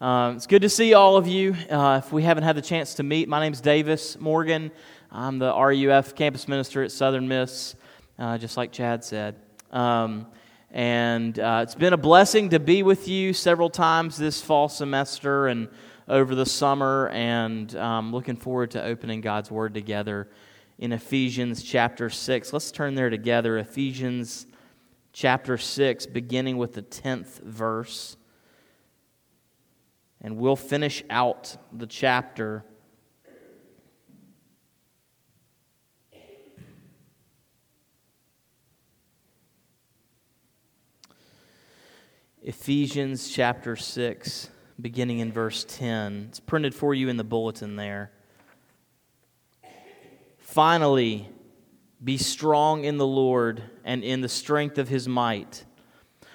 Um, it's good to see all of you. Uh, if we haven't had the chance to meet, my name is Davis Morgan. I'm the RUF campus minister at Southern Miss, uh, just like Chad said. Um, and uh, it's been a blessing to be with you several times this fall semester and over the summer, and um, looking forward to opening God's Word together in Ephesians chapter 6. Let's turn there together. Ephesians chapter 6, beginning with the 10th verse. And we'll finish out the chapter. Ephesians chapter 6, beginning in verse 10. It's printed for you in the bulletin there. Finally, be strong in the Lord and in the strength of his might.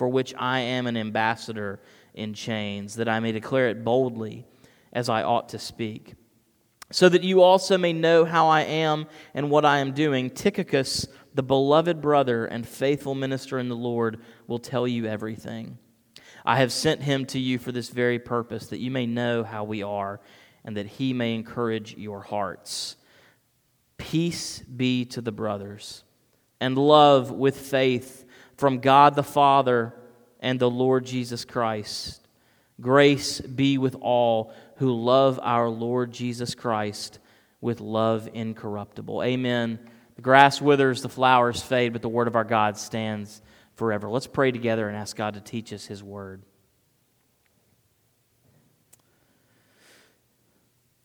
for which I am an ambassador in chains, that I may declare it boldly as I ought to speak. So that you also may know how I am and what I am doing, Tychicus, the beloved brother and faithful minister in the Lord, will tell you everything. I have sent him to you for this very purpose, that you may know how we are, and that he may encourage your hearts. Peace be to the brothers, and love with faith from God the Father and the Lord Jesus Christ. Grace be with all who love our Lord Jesus Christ with love incorruptible. Amen. The grass withers, the flowers fade, but the word of our God stands forever. Let's pray together and ask God to teach us his word.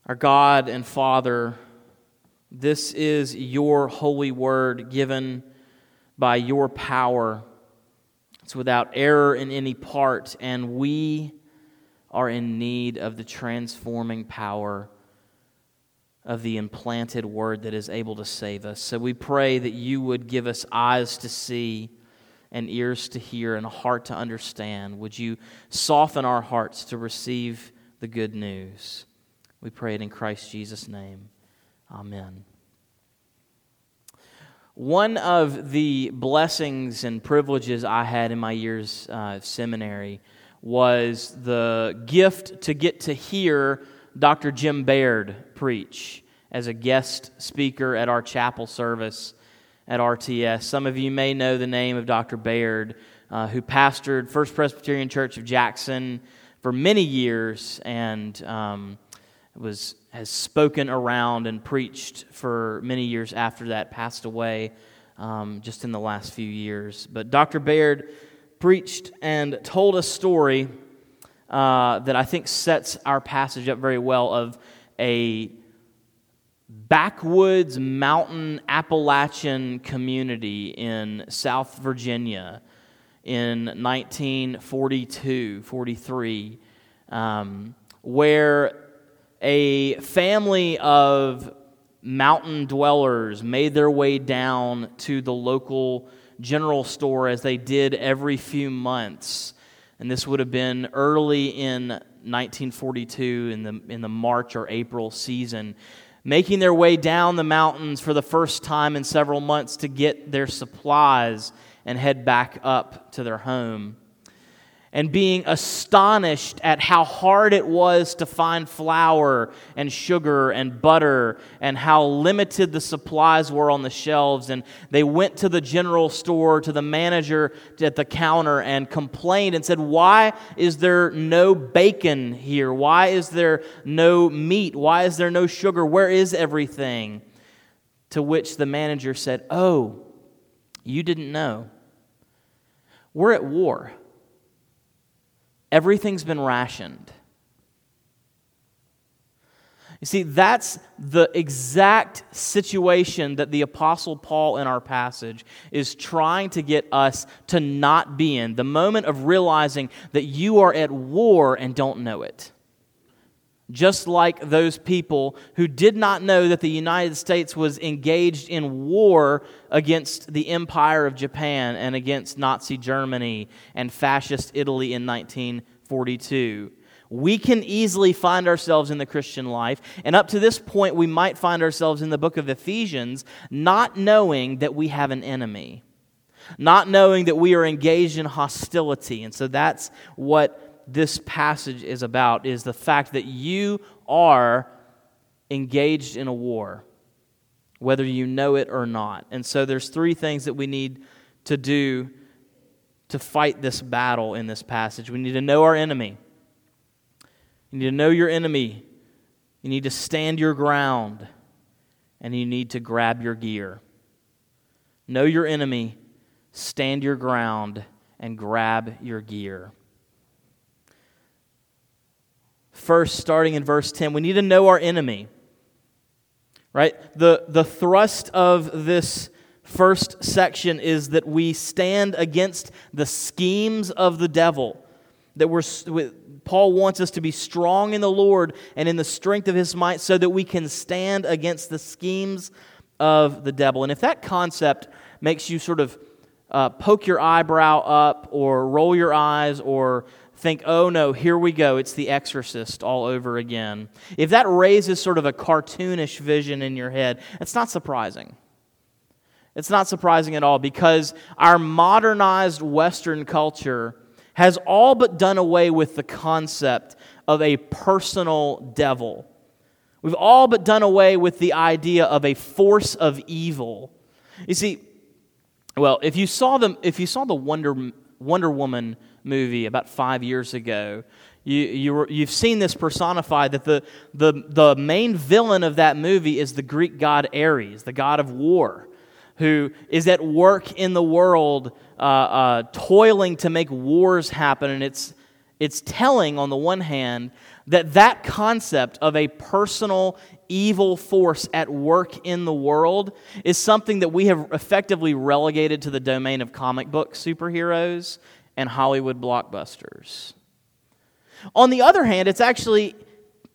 Our God and Father, this is your holy word given by your power. It's without error in any part, and we are in need of the transforming power of the implanted word that is able to save us. So we pray that you would give us eyes to see and ears to hear and a heart to understand. Would you soften our hearts to receive the good news? We pray it in Christ Jesus' name. Amen. One of the blessings and privileges I had in my years uh, of seminary was the gift to get to hear Dr. Jim Baird preach as a guest speaker at our chapel service at RTS. Some of you may know the name of Dr. Baird, uh, who pastored First Presbyterian Church of Jackson for many years and um, was has spoken around and preached for many years after that, passed away um, just in the last few years. But Dr. Baird preached and told a story uh, that I think sets our passage up very well of a backwoods mountain Appalachian community in South Virginia in 1942 43, um, where a family of mountain dwellers made their way down to the local general store as they did every few months. And this would have been early in 1942 in the, in the March or April season. making their way down the mountains for the first time in several months to get their supplies and head back up to their home and being astonished at how hard it was to find flour and sugar and butter and how limited the supplies were on the shelves. And they went to the general store, to the manager at the counter, and complained and said, Why is there no bacon here? Why is there no meat? Why is there no sugar? Where is everything? To which the manager said, Oh, you didn't know. We're at war. Everything's been rationed. You see, that's the exact situation that the Apostle Paul in our passage is trying to get us to not be in. The moment of realizing that you are at war and don't know it. Just like those people who did not know that the United States was engaged in war against the Empire of Japan and against Nazi Germany and fascist Italy in 1942. We can easily find ourselves in the Christian life, and up to this point, we might find ourselves in the book of Ephesians, not knowing that we have an enemy, not knowing that we are engaged in hostility. And so that's what this passage is about is the fact that you are engaged in a war whether you know it or not. And so there's three things that we need to do to fight this battle in this passage. We need to know our enemy. You need to know your enemy. You need to stand your ground. And you need to grab your gear. Know your enemy, stand your ground, and grab your gear. First, starting in verse 10, we need to know our enemy right? The, the thrust of this first section is that we stand against the schemes of the devil. That we're, Paul wants us to be strong in the Lord and in the strength of his might so that we can stand against the schemes of the devil. And if that concept makes you sort of uh, poke your eyebrow up or roll your eyes or think, oh no, here we go, it's the exorcist all over again. If that raises sort of a cartoonish vision in your head, it's not surprising. It's not surprising at all because our modernized Western culture has all but done away with the concept of a personal devil. We've all but done away with the idea of a force of evil. You see, well, if you saw the, if you saw the Wonder, Wonder Woman movie about five years ago. You, you you've seen this personified that the, the, the main villain of that movie is the Greek god Ares, the god of war, who is at work in the world, uh, uh, toiling to make wars happen. And it's, it's telling, on the one hand, that that concept of a personal evil force at work in the world is something that we have effectively relegated to the domain of comic book superheroes and Hollywood blockbusters. On the other hand, it's actually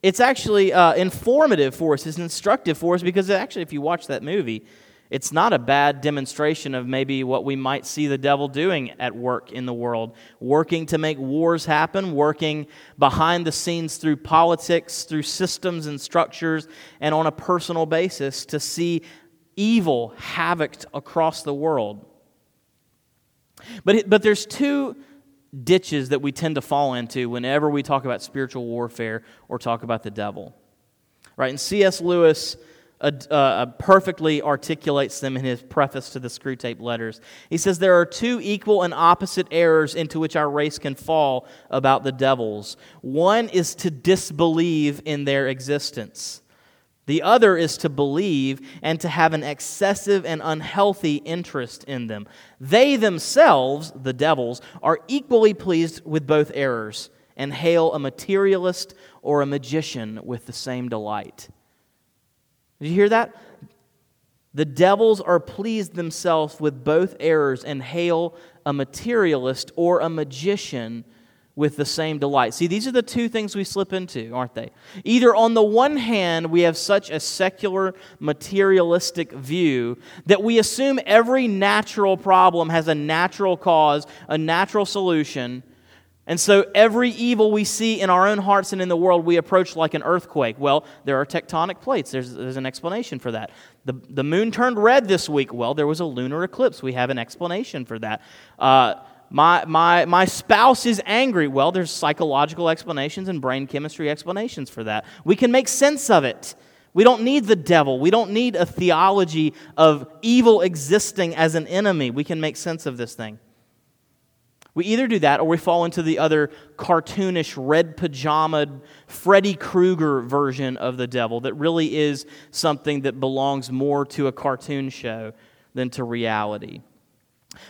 it's actually uh, informative for us. It's instructive for us because actually, if you watch that movie, it's not a bad demonstration of maybe what we might see the devil doing at work in the world, working to make wars happen, working behind the scenes through politics, through systems and structures, and on a personal basis to see evil havocked across the world. But, but there's two ditches that we tend to fall into whenever we talk about spiritual warfare or talk about the devil. Right? And C.S. Lewis uh, uh, perfectly articulates them in his preface to the Screwtape Letters. He says there are two equal and opposite errors into which our race can fall about the devils. One is to disbelieve in their existence. The other is to believe and to have an excessive and unhealthy interest in them. They themselves, the devils, are equally pleased with both errors and hail a materialist or a magician with the same delight. Did you hear that? The devils are pleased themselves with both errors and hail a materialist or a magician with the same delight. See, these are the two things we slip into, aren't they? Either on the one hand, we have such a secular, materialistic view that we assume every natural problem has a natural cause, a natural solution, And so every evil we see in our own hearts and in the world, we approach like an earthquake. Well, there are tectonic plates. There's, there's an explanation for that. The, the moon turned red this week. Well, there was a lunar eclipse. We have an explanation for that. Uh, my, my, my spouse is angry. Well, there's psychological explanations and brain chemistry explanations for that. We can make sense of it. We don't need the devil. We don't need a theology of evil existing as an enemy. We can make sense of this thing. We either do that or we fall into the other cartoonish, red pajamaed, Freddy Krueger version of the devil that really is something that belongs more to a cartoon show than to reality.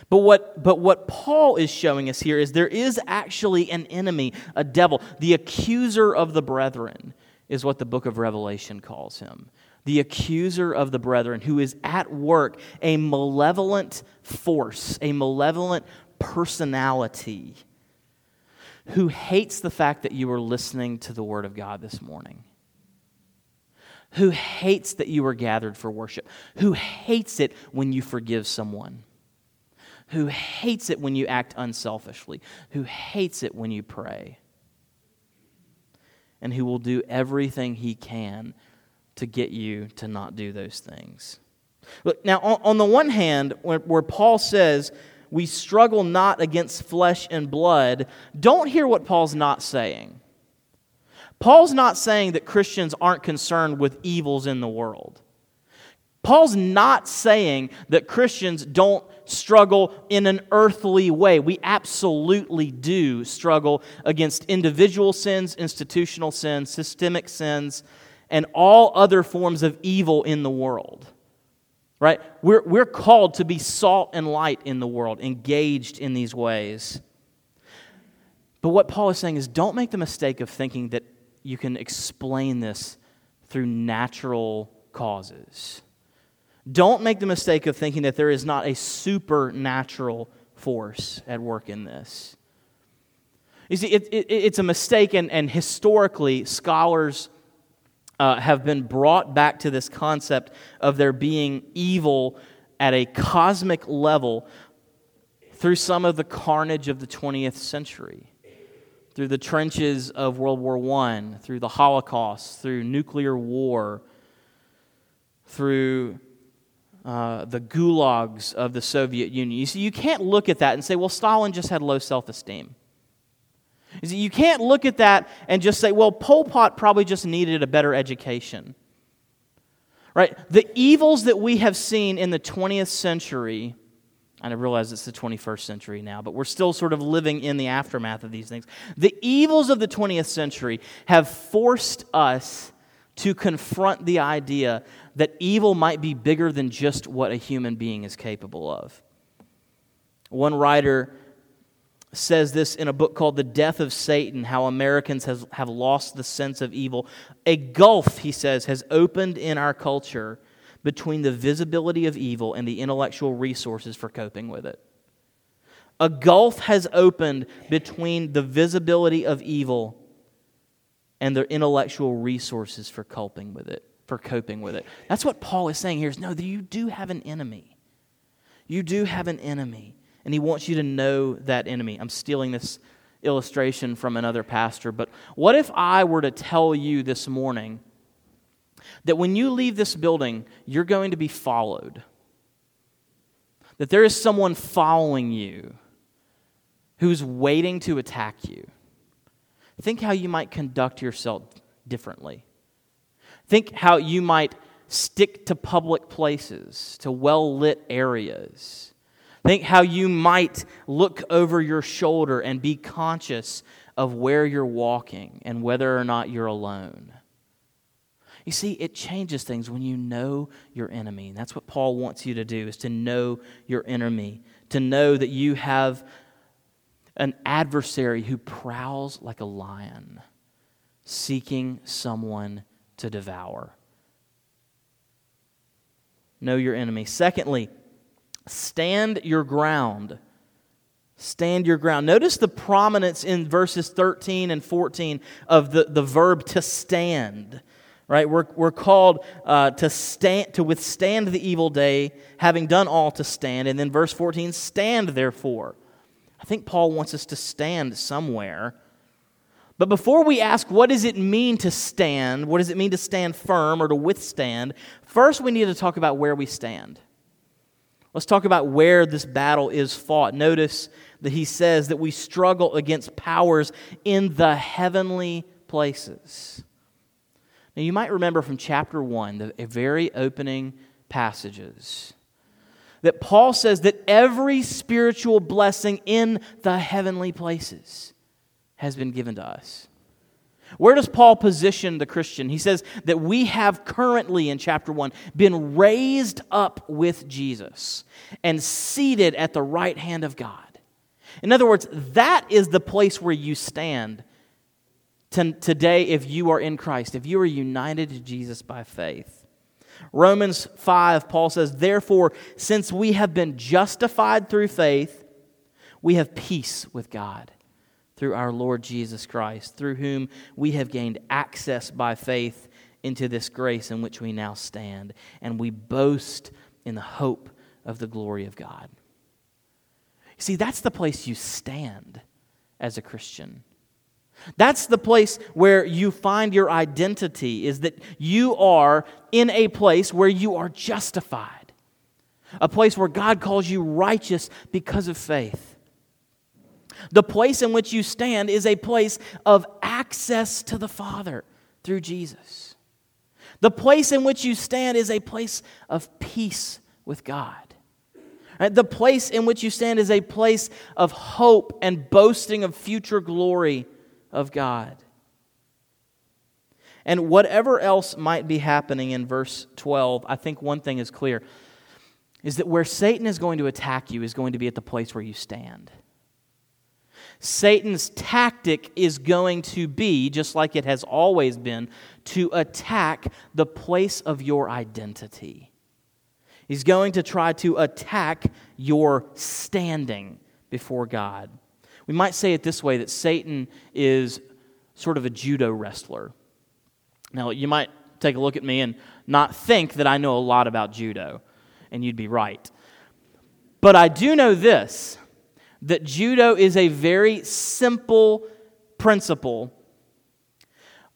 But what, but what Paul is showing us here is there is actually an enemy, a devil. The accuser of the brethren is what the book of Revelation calls him. The accuser of the brethren, who is at work, a malevolent force, a malevolent personality who hates the fact that you are listening to the Word of God this morning, who hates that you are gathered for worship, who hates it when you forgive someone, who hates it when you act unselfishly, who hates it when you pray, and who will do everything he can to get you to not do those things. Look, now, on, on the one hand, where, where Paul says, we struggle not against flesh and blood, don't hear what Paul's not saying. Paul's not saying that Christians aren't concerned with evils in the world. Paul's not saying that Christians don't struggle in an earthly way. We absolutely do struggle against individual sins, institutional sins, systemic sins, and all other forms of evil in the world right? We're, we're called to be salt and light in the world, engaged in these ways. But what Paul is saying is don't make the mistake of thinking that you can explain this through natural causes. Don't make the mistake of thinking that there is not a supernatural force at work in this. You see, it, it, it's a mistake, and, and historically, scholars uh, have been brought back to this concept of there being evil at a cosmic level through some of the carnage of the 20th century, through the trenches of World War I, through the Holocaust, through nuclear war, through uh, the gulags of the Soviet Union. You see, you can't look at that and say, well, Stalin just had low self esteem. You can't look at that and just say, well, Pol Pot probably just needed a better education. Right? The evils that we have seen in the 20th century, and I realize it's the 21st century now, but we're still sort of living in the aftermath of these things. The evils of the 20th century have forced us to confront the idea that evil might be bigger than just what a human being is capable of. One writer says this in a book called The Death of Satan How Americans has, have Lost the Sense of Evil. A gulf, he says, has opened in our culture between the visibility of evil and the intellectual resources for coping with it. A gulf has opened between the visibility of evil and their intellectual resources for coping with it, for coping with it. That's what Paul is saying here is no, you do have an enemy. You do have an enemy and he wants you to know that enemy. I'm stealing this illustration from another pastor, but what if I were to tell you this morning that when you leave this building, you're going to be followed? That there is someone following you who's waiting to attack you. Think how you might conduct yourself differently. Think how you might stick to public places, to well lit areas Think how you might look over your shoulder and be conscious of where you're walking and whether or not you're alone. You see, it changes things when you know your enemy. And that's what Paul wants you to do is to know your enemy, to know that you have an adversary who prowls like a lion, seeking someone to devour. Know your enemy. Secondly, Stand your ground. Stand your ground. Notice the prominence in verses 13 and 14 of the, the verb to stand. Right? We're, we're called uh, to, stand, to withstand the evil day, having done all to stand. And then verse 14, stand therefore. I think Paul wants us to stand somewhere. But before we ask, what does it mean to stand? What does it mean to stand firm or to withstand? First, we need to talk about where we stand. Let's talk about where this battle is fought. Notice that he says that we struggle against powers in the heavenly places. Now, you might remember from chapter 1, the very opening passages, that Paul says that every spiritual blessing in the heavenly places has been given to us. Where does Paul position the Christian? He says that we have currently, in chapter 1, been raised up with Jesus and seated at the right hand of God. In other words, that is the place where you stand today if you are in Christ, if you are united to Jesus by faith. Romans 5, Paul says, Therefore, since we have been justified through faith, we have peace with God through our Lord Jesus Christ, through whom we have gained access by faith into this grace in which we now stand, and we boast in the hope of the glory of God. See, that's the place you stand as a Christian. That's the place where you find your identity, is that you are in a place where you are justified, a place where God calls you righteous because of faith. The place in which you stand is a place of access to the Father through Jesus. The place in which you stand is a place of peace with God. The place in which you stand is a place of hope and boasting of future glory of God. And whatever else might be happening in verse 12, I think one thing is clear is that where Satan is going to attack you is going to be at the place where you stand. Satan's tactic is going to be, just like it has always been, to attack the place of your identity. He's going to try to attack your standing before God. We might say it this way that Satan is sort of a judo wrestler. Now, you might take a look at me and not think that I know a lot about judo, and you'd be right. But I do know this that judo is a very simple principle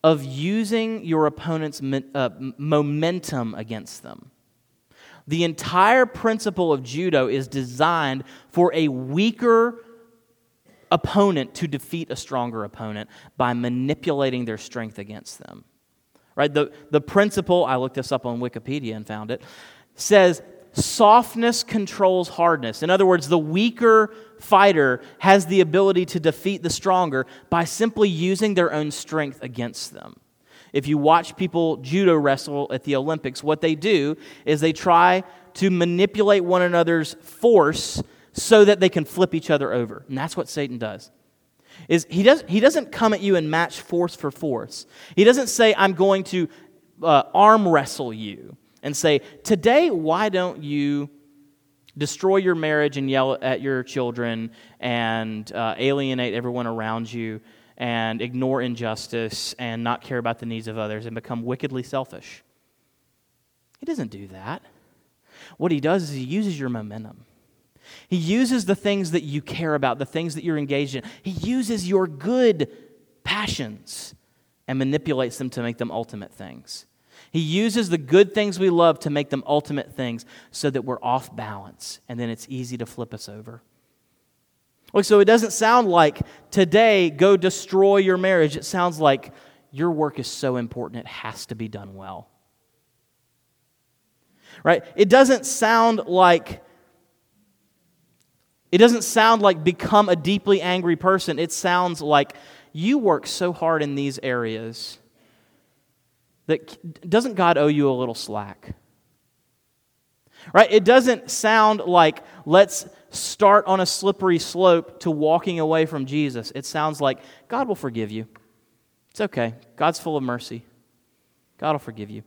of using your opponent's uh, momentum against them. The entire principle of judo is designed for a weaker opponent to defeat a stronger opponent by manipulating their strength against them. Right? The, the principle, I looked this up on Wikipedia and found it, says softness controls hardness. In other words, the weaker fighter has the ability to defeat the stronger by simply using their own strength against them. If you watch people judo wrestle at the Olympics, what they do is they try to manipulate one another's force so that they can flip each other over. And that's what Satan does. Is he, does, he doesn't come at you and match force for force. He doesn't say, I'm going to uh, arm wrestle you and say, Today, why don't you destroy your marriage and yell at your children and uh, alienate everyone around you and ignore injustice and not care about the needs of others and become wickedly selfish? He doesn't do that. What he does is he uses your momentum. He uses the things that you care about, the things that you're engaged in. He uses your good passions and manipulates them to make them ultimate things. He uses the good things we love to make them ultimate things so that we're off balance and then it's easy to flip us over. Look, so it doesn't sound like today go destroy your marriage. It sounds like your work is so important it has to be done well. Right? It doesn't sound like it doesn't sound like become a deeply angry person. It sounds like you work so hard in these areas that doesn't God owe you a little slack? Right? It doesn't sound like let's start on a slippery slope to walking away from Jesus. It sounds like God will forgive you. It's okay. God's full of mercy. God will forgive you.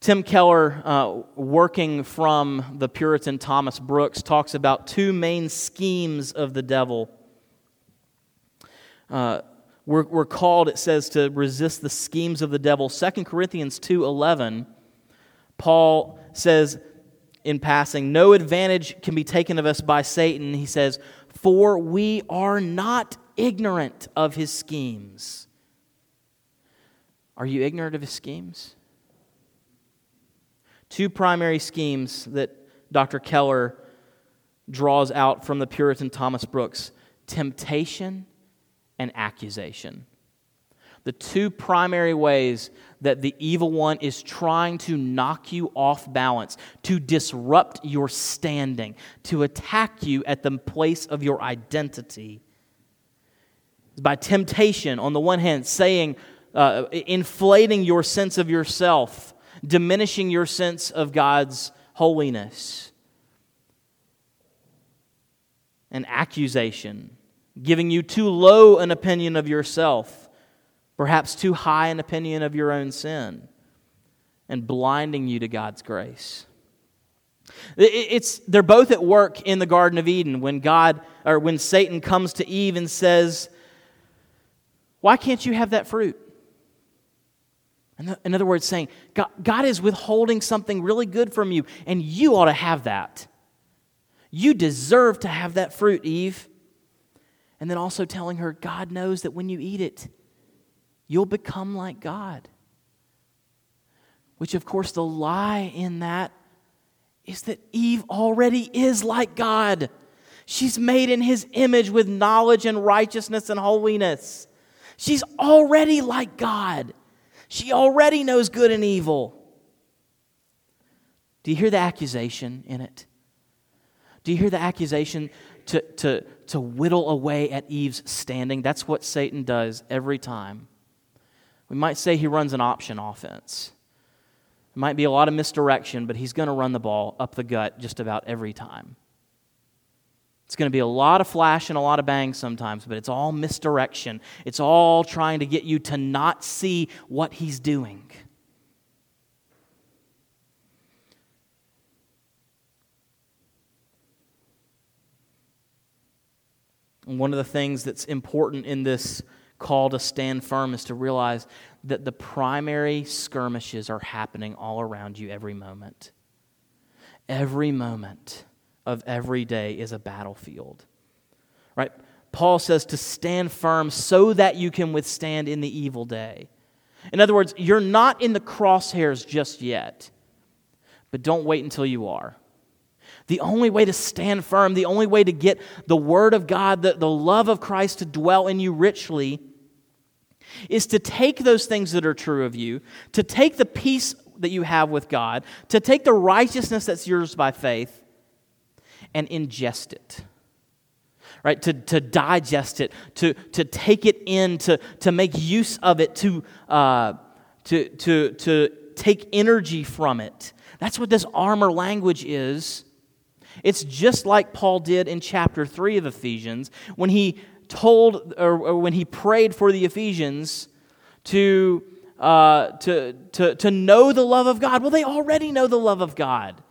Tim Keller, uh, working from the Puritan Thomas Brooks, talks about two main schemes of the devil. Uh, we're, we're called, it says, to resist the schemes of the devil. 2 Corinthians 2.11, Paul says, in passing, no advantage can be taken of us by Satan. He says, For we are not ignorant of his schemes. Are you ignorant of his schemes? Two primary schemes that Dr. Keller draws out from the Puritan Thomas Brooks temptation and accusation. The two primary ways that the evil one is trying to knock you off balance, to disrupt your standing, to attack you at the place of your identity—is By temptation, on the one hand, saying, uh, inflating your sense of yourself, diminishing your sense of God's holiness. An accusation, giving you too low an opinion of yourself, perhaps too high an opinion of your own sin, and blinding you to God's grace. It's, they're both at work in the Garden of Eden when God or when Satan comes to Eve and says, Why can't you have that fruit? In other words, saying, God, God is withholding something really good from you, and you ought to have that. You deserve to have that fruit, Eve. And then also telling her, God knows that when you eat it, you'll become like God. Which, of course, the lie in that is that Eve already is like God. She's made in his image with knowledge and righteousness and holiness. She's already like God. She already knows good and evil. Do you hear the accusation in it? Do you hear the accusation to, to, to whittle away at Eve's standing? That's what Satan does every time. We might say he runs an option offense. It might be a lot of misdirection, but he's going to run the ball up the gut just about every time. It's going to be a lot of flash and a lot of bang sometimes, but it's all misdirection. It's all trying to get you to not see what he's doing. One of the things that's important in this call to stand firm is to realize that the primary skirmishes are happening all around you every moment. Every moment of every day is a battlefield. Right? Paul says to stand firm so that you can withstand in the evil day. In other words, you're not in the crosshairs just yet, but don't wait until you are. The only way to stand firm, the only way to get the Word of God, the, the love of Christ to dwell in you richly, is to take those things that are true of you, to take the peace that you have with God, to take the righteousness that's yours by faith, and ingest it. Right? To, to digest it to, to take it in to, to make use of it to, uh, to, to, to take energy from it. That's what this armor language is it's just like paul did in chapter 3 of ephesians when he told or, when he prayed for the ephesians to, uh, to, to, to know the love of god. Well they already know the love of god.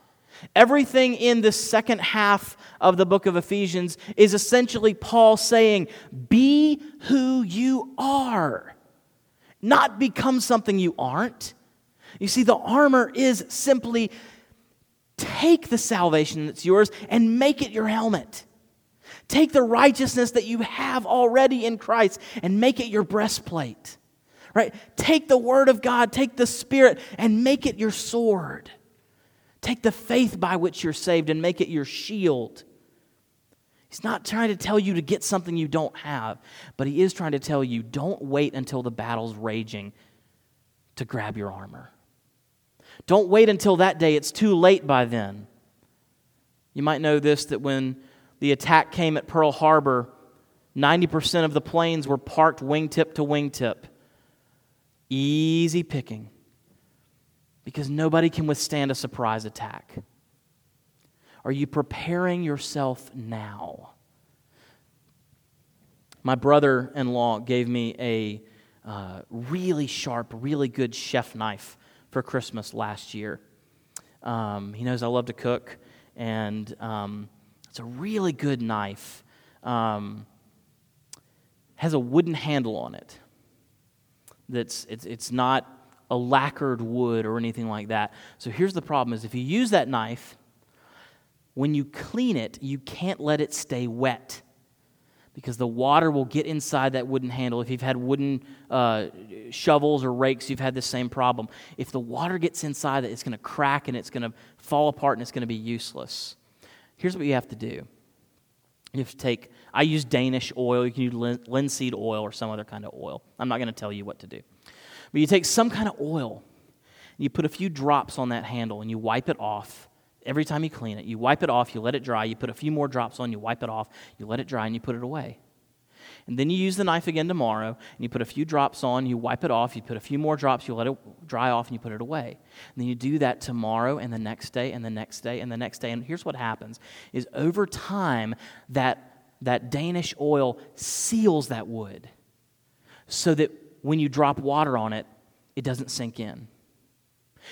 Everything in the second half of the book of Ephesians is essentially Paul saying, Be who you are, not become something you aren't. You see, the armor is simply take the salvation that's yours and make it your helmet. Take the righteousness that you have already in Christ and make it your breastplate. Right? Take the word of God, take the spirit and make it your sword. Take the faith by which you're saved and make it your shield. He's not trying to tell you to get something you don't have, but he is trying to tell you don't wait until the battle's raging to grab your armor. Don't wait until that day, it's too late by then. You might know this that when the attack came at Pearl Harbor, 90% of the planes were parked wingtip to wingtip. Easy picking because nobody can withstand a surprise attack. Are you preparing yourself now? My brother in law gave me a uh, really sharp, really good chef knife for Christmas last year. Um, he knows I love to cook, and um, it's a really good knife. Um, has a wooden handle on it. That's it's, it's not a lacquered wood or anything like that. So here's the problem is if you use that knife, when you clean it, you can't let it stay wet because the water will get inside that wooden handle. If you've had wooden uh, shovels or rakes, you've had the same problem. If the water gets inside it, it's going to crack and it's going to fall apart and it's going to be useless. Here's what you have to do you have to take, I use Danish oil, you can use linseed oil or some other kind of oil. I'm not going to tell you what to do. But you take some kind of oil, and you put a few drops on that handle, and you wipe it off every time you clean it. You wipe it off, you let it dry, you put a few more drops on, you wipe it off, you let it dry, and you put it away. And then you use the knife again tomorrow, and you put a few drops on, you wipe it off, you put a few more drops, you let it dry off, and you put it away. And then you do that tomorrow, and the next day, and the next day, and the next day. And here's what happens is over time, that, that Danish oil seals that wood so that when you drop water on it, it doesn't sink in.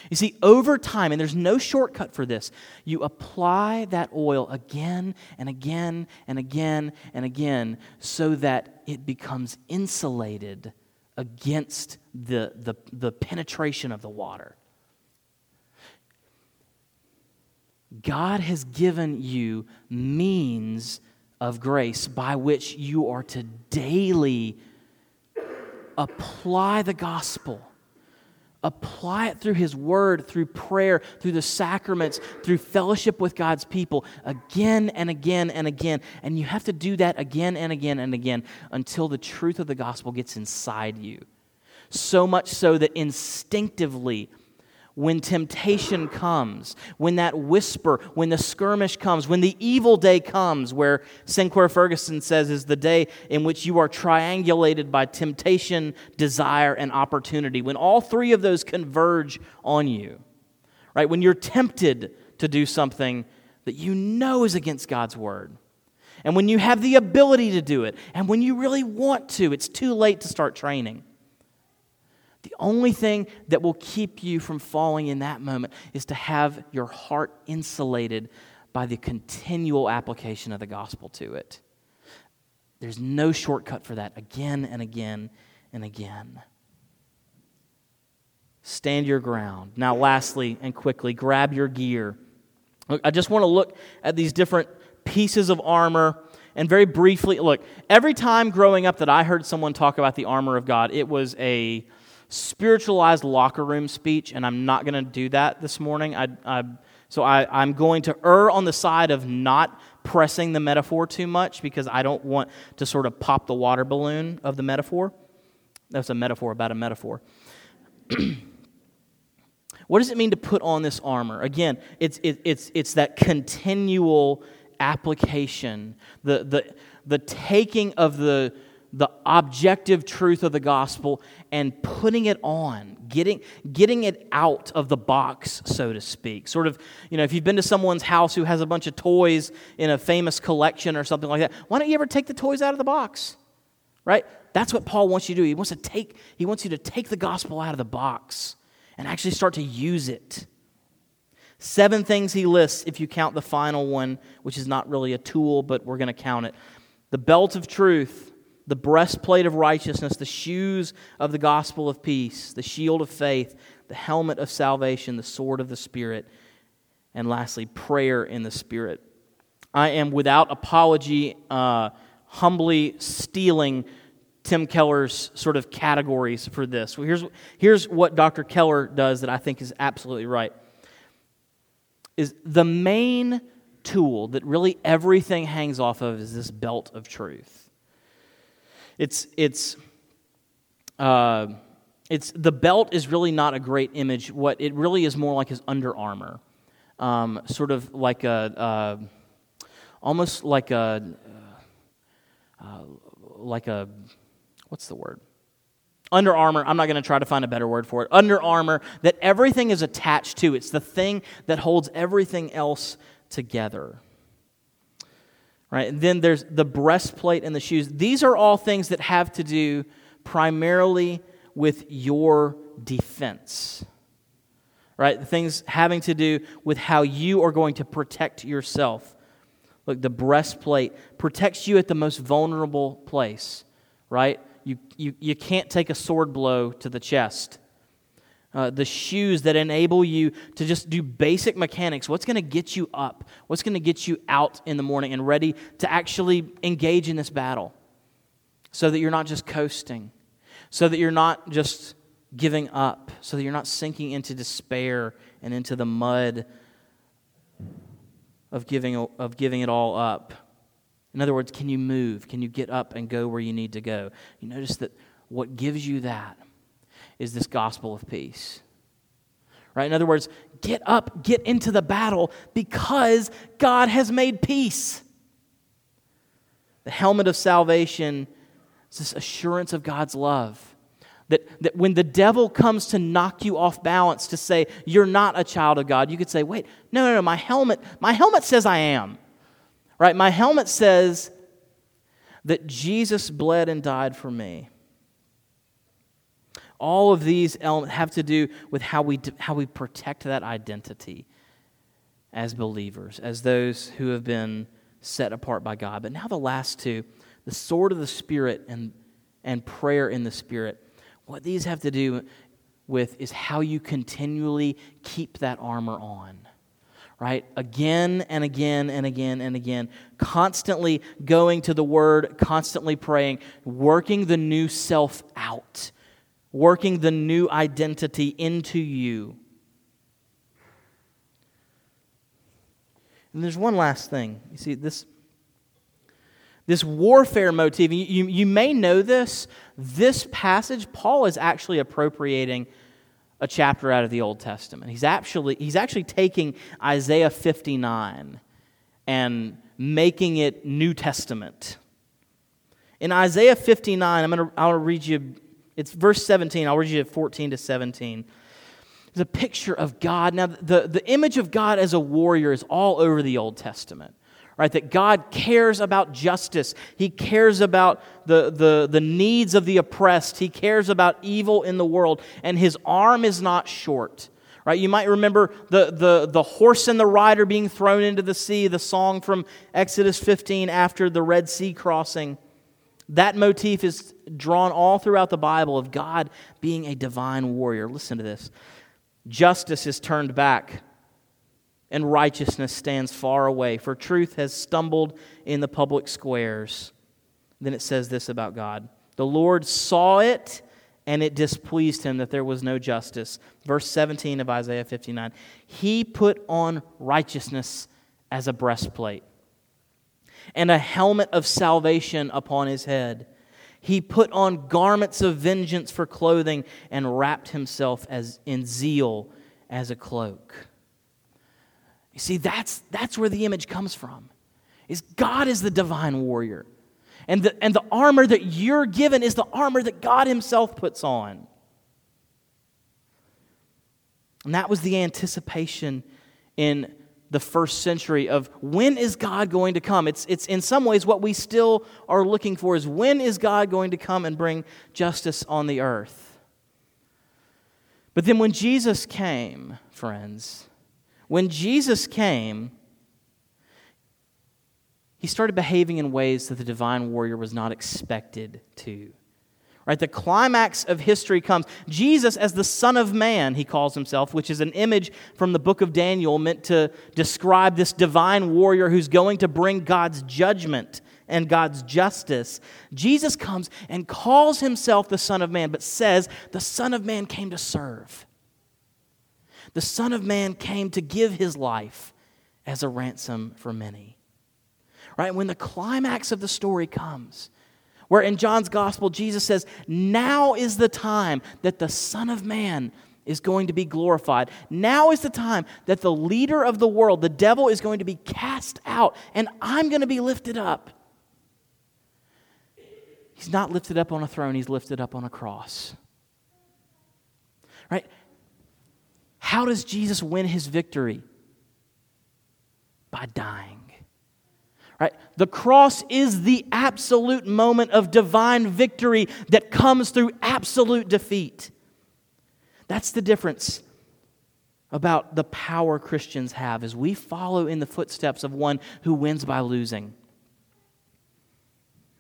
You see, over time, and there's no shortcut for this, you apply that oil again and again and again and again so that it becomes insulated against the, the, the penetration of the water. God has given you means of grace by which you are to daily apply the gospel apply it through His Word, through prayer, through the sacraments, through fellowship with God's people again and again and again. And you have to do that again and again and again until the truth of the gospel gets inside you. So much so that instinctively, when temptation comes, when that whisper, when the skirmish comes, when the evil day comes, where Sinclair Ferguson says is the day in which you are triangulated by temptation, desire, and opportunity, when all three of those converge on you, right? When you're tempted to do something that you know is against God's word, and when you have the ability to do it, and when you really want to, it's too late to start training. The only thing that will keep you from falling in that moment is to have your heart insulated by the continual application of the gospel to it. There's no shortcut for that again and again and again. Stand your ground. Now, lastly and quickly, grab your gear. I just want to look at these different pieces of armor and very briefly look. Every time growing up that I heard someone talk about the armor of God, it was a spiritualized locker room speech, and I'm not going to do that this morning. I, I, so I, I'm going to err on the side of not pressing the metaphor too much because I don't want to sort of pop the water balloon of the metaphor. That's a metaphor about a metaphor. what does it mean to put on this armor? Again, it's, it, it's, it's that continual application, the, the, the taking of the, the objective truth of the gospel and putting it on, getting, getting it out of the box, so to speak. Sort of, you know, if you've been to someone's house who has a bunch of toys in a famous collection or something like that, why don't you ever take the toys out of the box? Right? That's what Paul wants you to do. He wants to take, he wants you to take the gospel out of the box and actually start to use it. Seven things he lists if you count the final one, which is not really a tool, but we're going to count it. The belt of truth, the breastplate of righteousness, the shoes of the gospel of peace, the shield of faith, the helmet of salvation, the sword of the Spirit, and lastly, prayer in the Spirit. I am without apology uh, humbly stealing Tim Keller's sort of categories for this. Well, here's, here's what Dr. Keller does that I think is absolutely right. Is the main tool that really everything hangs off of is this belt of truth. It's, it's, uh, it's, the belt is really not a great image. What it really is more like is Under Armour. Um, sort of like a, uh, almost like a, uh, like a, what's the word? Under Armour, I'm not going to try to find a better word for it. Under Armour, that everything is attached to. It's the thing that holds everything else together. Right? And then there's the breastplate and the shoes. These are all things that have to do primarily with your defense. Right? Things having to do with how you are going to protect yourself. Look, the breastplate protects you at the most vulnerable place, right? You, you, you can't take a sword blow to the chest. Uh, the shoes that enable you to just do basic mechanics. What's going to get you up? What's going to get you out in the morning and ready to actually engage in this battle so that you're not just coasting, so that you're not just giving up, so that you're not sinking into despair and into the mud of giving, of giving it all up. In other words, can you move? Can you get up and go where you need to go? You notice that what gives you that is this gospel of peace. Right? In other words, get up, get into the battle because God has made peace. The helmet of salvation is this assurance of God's love. That, that when the devil comes to knock you off balance to say you're not a child of God, you could say, wait, no, no, no, my helmet, my helmet says I am. Right? My helmet says that Jesus bled and died for me. All of these elements have to do with how we, how we protect that identity as believers, as those who have been set apart by God. But now the last two the sword of the Spirit and, and prayer in the Spirit. What these have to do with is how you continually keep that armor on right? Again and again and again and again. Constantly going to the Word, constantly praying, working the new self out working the new identity into you. And there's one last thing. You see, this, this warfare motif, you, you, may know this. This passage, Paul is actually appropriating a chapter out of the Old Testament. He's actually, he's actually taking Isaiah 59 and making it New Testament. In Isaiah 59, I'm going to I'll read you it's verse 17. I'll read you 14 to 17. It's a picture of God. Now, the, the image of God as a warrior is all over the Old Testament, right? That God cares about justice. He cares about the, the, the needs of the oppressed. He cares about evil in the world. And his arm is not short, right? You might remember the, the, the horse and the rider being thrown into the sea, the song from Exodus 15 after the Red Sea crossing. That motif is drawn all throughout the Bible of God being a divine warrior. Listen to this justice is turned back, and righteousness stands far away, for truth has stumbled in the public squares. Then it says this about God The Lord saw it, and it displeased him that there was no justice. Verse 17 of Isaiah 59 He put on righteousness as a breastplate and a helmet of salvation upon his head. He put on garments of vengeance for clothing and wrapped himself as in zeal as a cloak. You see, that's, that's where the image comes from. Is God is the divine warrior. And the, and the armor that you're given is the armor that God Himself puts on. And that was the anticipation in the first century of when is God going to come? It's, it's in some ways what we still are looking for is when is God going to come and bring justice on the earth? But then when Jesus came, friends, when Jesus came, he started behaving in ways that the divine warrior was not expected to. Right? The climax of history comes. Jesus, as the Son of Man, he calls himself, which is an image from the book of Daniel meant to describe this divine warrior who's going to bring God's judgment and God's justice. Jesus comes and calls himself the Son of Man, but says the Son of Man came to serve. The Son of Man came to give his life as a ransom for many. Right? When the climax of the story comes, where in John's gospel, Jesus says, Now is the time that the Son of Man is going to be glorified. Now is the time that the leader of the world, the devil, is going to be cast out, and I'm going to be lifted up. He's not lifted up on a throne, he's lifted up on a cross. Right? How does Jesus win his victory? By dying. Right? The cross is the absolute moment of divine victory that comes through absolute defeat. That's the difference about the power Christians have is we follow in the footsteps of one who wins by losing.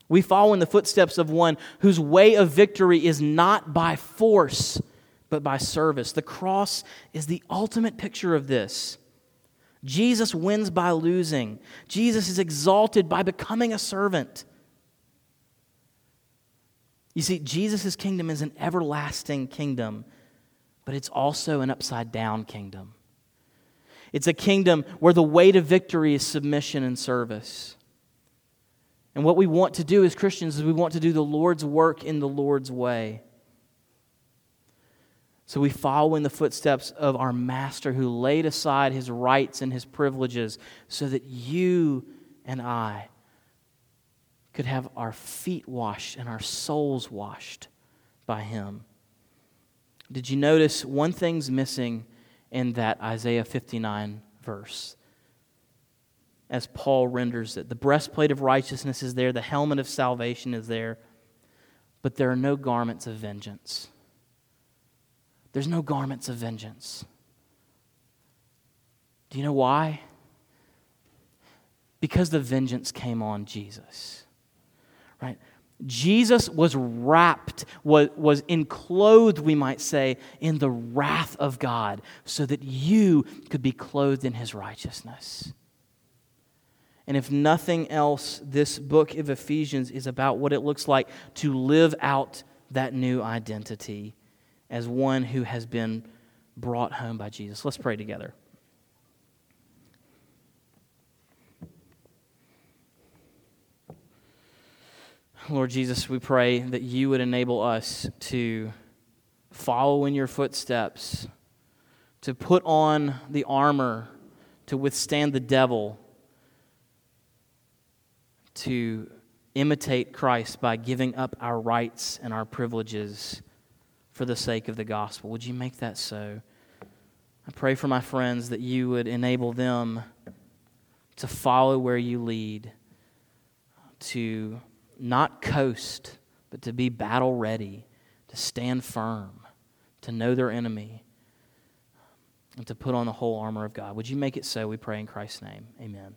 We follow in the footsteps of one whose way of victory is not by force, but by service. The cross is the ultimate picture of this. Jesus wins by losing, Jesus is exalted by becoming a servant. You see, Jesus' kingdom is an everlasting kingdom, but it's also an upside down kingdom. It's a kingdom where the way to victory is submission and service. And what we want to do as Christians is we want to do the Lord's work in the Lord's way. So we follow in the footsteps of our Master who laid aside his rights and his privileges so that you and I could have our feet washed and our souls washed by him. Did you notice one thing's missing in that Isaiah 59 verse? As Paul renders it, the breastplate of righteousness is there, the helmet of salvation is there, but there are no garments of vengeance. There's no garments of vengeance. Do you know why? Because the vengeance came on Jesus. Right? Jesus was wrapped, was, was enclothed, we might say, in the wrath of God so that you could be clothed in his righteousness. And if nothing else, this book of Ephesians is about what it looks like to live out that new identity as one who has been brought home by Jesus. Let's pray together. Lord Jesus, we pray that you would enable us to follow in your footsteps, to put on the armor to withstand the devil, to imitate Christ by giving up our rights and our privileges for the sake of the gospel. Would you make that so? I pray for my friends that you would enable them to follow where you lead, to not coast, but to be battle ready, to stand firm, to know their enemy, and to put on the whole armor of God. Would you make it so? We pray in Christ's name. Amen.